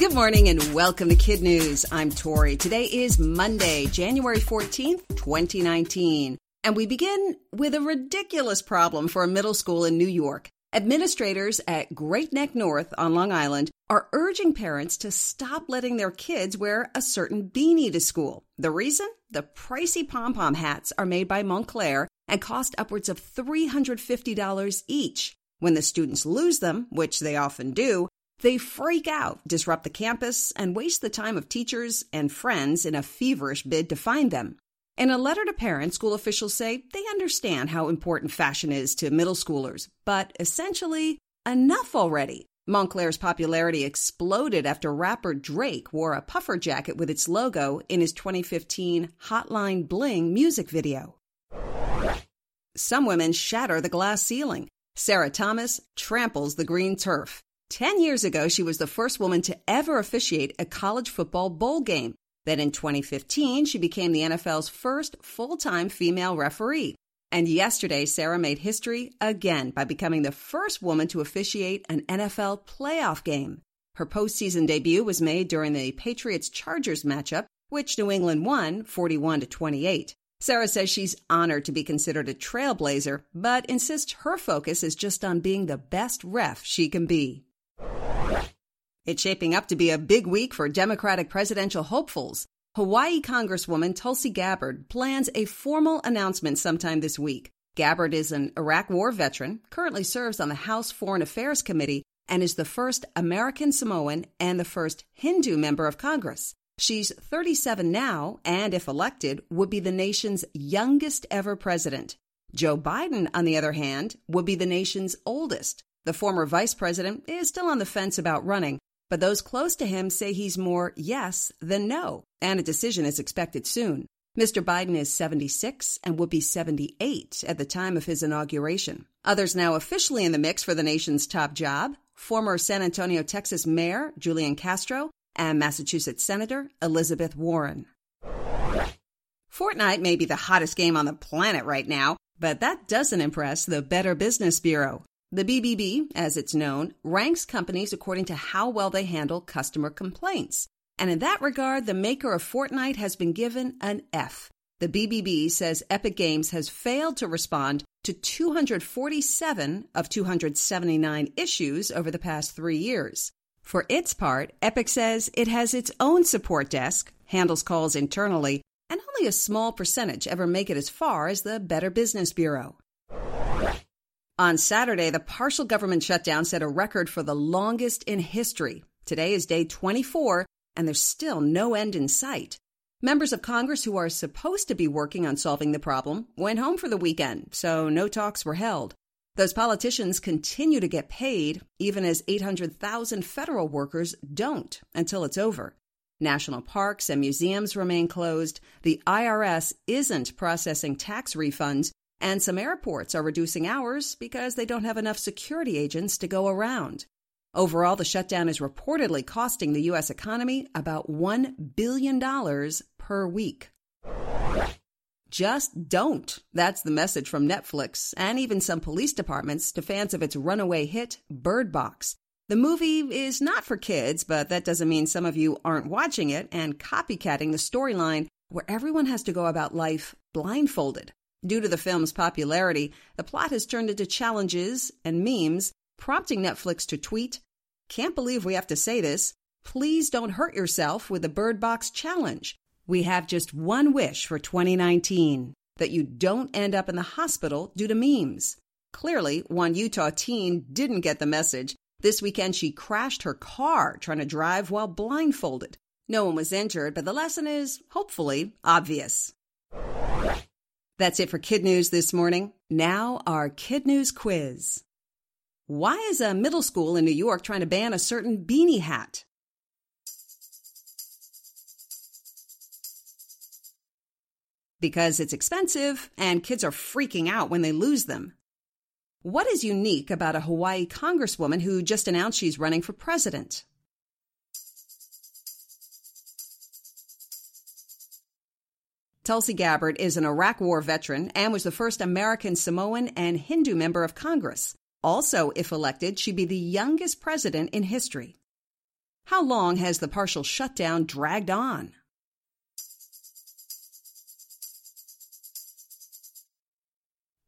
Good morning and welcome to Kid News. I'm Tori. Today is Monday, January 14th, 2019. And we begin with a ridiculous problem for a middle school in New York. Administrators at Great Neck North on Long Island are urging parents to stop letting their kids wear a certain beanie to school. The reason? The pricey pom pom hats are made by Moncler and cost upwards of $350 each. When the students lose them, which they often do, they freak out, disrupt the campus, and waste the time of teachers and friends in a feverish bid to find them. In a letter to parents, school officials say they understand how important fashion is to middle schoolers, but essentially, enough already. Moncler's popularity exploded after rapper Drake wore a puffer jacket with its logo in his 2015 Hotline Bling music video. Some women shatter the glass ceiling. Sarah Thomas tramples the green turf. Ten years ago, she was the first woman to ever officiate a college football bowl game. Then in 2015, she became the NFL's first full time female referee. And yesterday, Sarah made history again by becoming the first woman to officiate an NFL playoff game. Her postseason debut was made during the Patriots Chargers matchup, which New England won 41 to 28. Sarah says she's honored to be considered a trailblazer, but insists her focus is just on being the best ref she can be. It's shaping up to be a big week for Democratic presidential hopefuls. Hawaii Congresswoman Tulsi Gabbard plans a formal announcement sometime this week. Gabbard is an Iraq War veteran, currently serves on the House Foreign Affairs Committee, and is the first American Samoan and the first Hindu member of Congress. She's 37 now, and if elected, would be the nation's youngest ever president. Joe Biden, on the other hand, would be the nation's oldest. The former vice president is still on the fence about running, but those close to him say he's more yes than no, and a decision is expected soon. Mr. Biden is 76 and will be 78 at the time of his inauguration. Others now officially in the mix for the nation's top job former San Antonio, Texas Mayor Julian Castro and Massachusetts Senator Elizabeth Warren. Fortnite may be the hottest game on the planet right now, but that doesn't impress the Better Business Bureau. The BBB, as it's known, ranks companies according to how well they handle customer complaints. And in that regard, the maker of Fortnite has been given an F. The BBB says Epic Games has failed to respond to 247 of 279 issues over the past three years. For its part, Epic says it has its own support desk, handles calls internally, and only a small percentage ever make it as far as the Better Business Bureau. On Saturday, the partial government shutdown set a record for the longest in history. Today is day 24, and there's still no end in sight. Members of Congress who are supposed to be working on solving the problem went home for the weekend, so no talks were held. Those politicians continue to get paid, even as 800,000 federal workers don't until it's over. National parks and museums remain closed. The IRS isn't processing tax refunds, and some airports are reducing hours because they don't have enough security agents to go around. Overall, the shutdown is reportedly costing the U.S. economy about $1 billion per week. Just don't. That's the message from Netflix and even some police departments to fans of its runaway hit, Bird Box. The movie is not for kids, but that doesn't mean some of you aren't watching it and copycatting the storyline where everyone has to go about life blindfolded. Due to the film's popularity, the plot has turned into challenges and memes, prompting Netflix to tweet, Can't believe we have to say this. Please don't hurt yourself with the Bird Box Challenge. We have just one wish for 2019 that you don't end up in the hospital due to memes. Clearly, one Utah teen didn't get the message. This weekend, she crashed her car trying to drive while blindfolded. No one was injured, but the lesson is, hopefully, obvious. That's it for Kid News this morning. Now, our Kid News quiz. Why is a middle school in New York trying to ban a certain beanie hat? Because it's expensive and kids are freaking out when they lose them. What is unique about a Hawaii congresswoman who just announced she's running for president? Tulsi Gabbard is an Iraq War veteran and was the first American Samoan and Hindu member of Congress. Also, if elected, she'd be the youngest president in history. How long has the partial shutdown dragged on?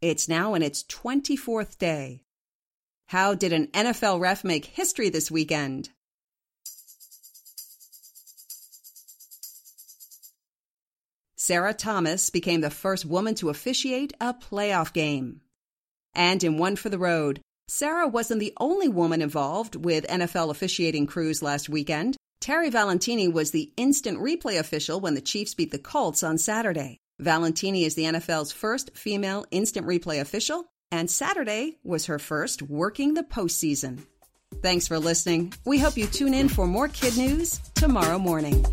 It's now in its 24th day. How did an NFL ref make history this weekend? Sarah Thomas became the first woman to officiate a playoff game. And in One for the Road, Sarah wasn't the only woman involved with NFL officiating crews last weekend. Terry Valentini was the instant replay official when the Chiefs beat the Colts on Saturday. Valentini is the NFL's first female instant replay official, and Saturday was her first working the postseason. Thanks for listening. We hope you tune in for more kid news tomorrow morning.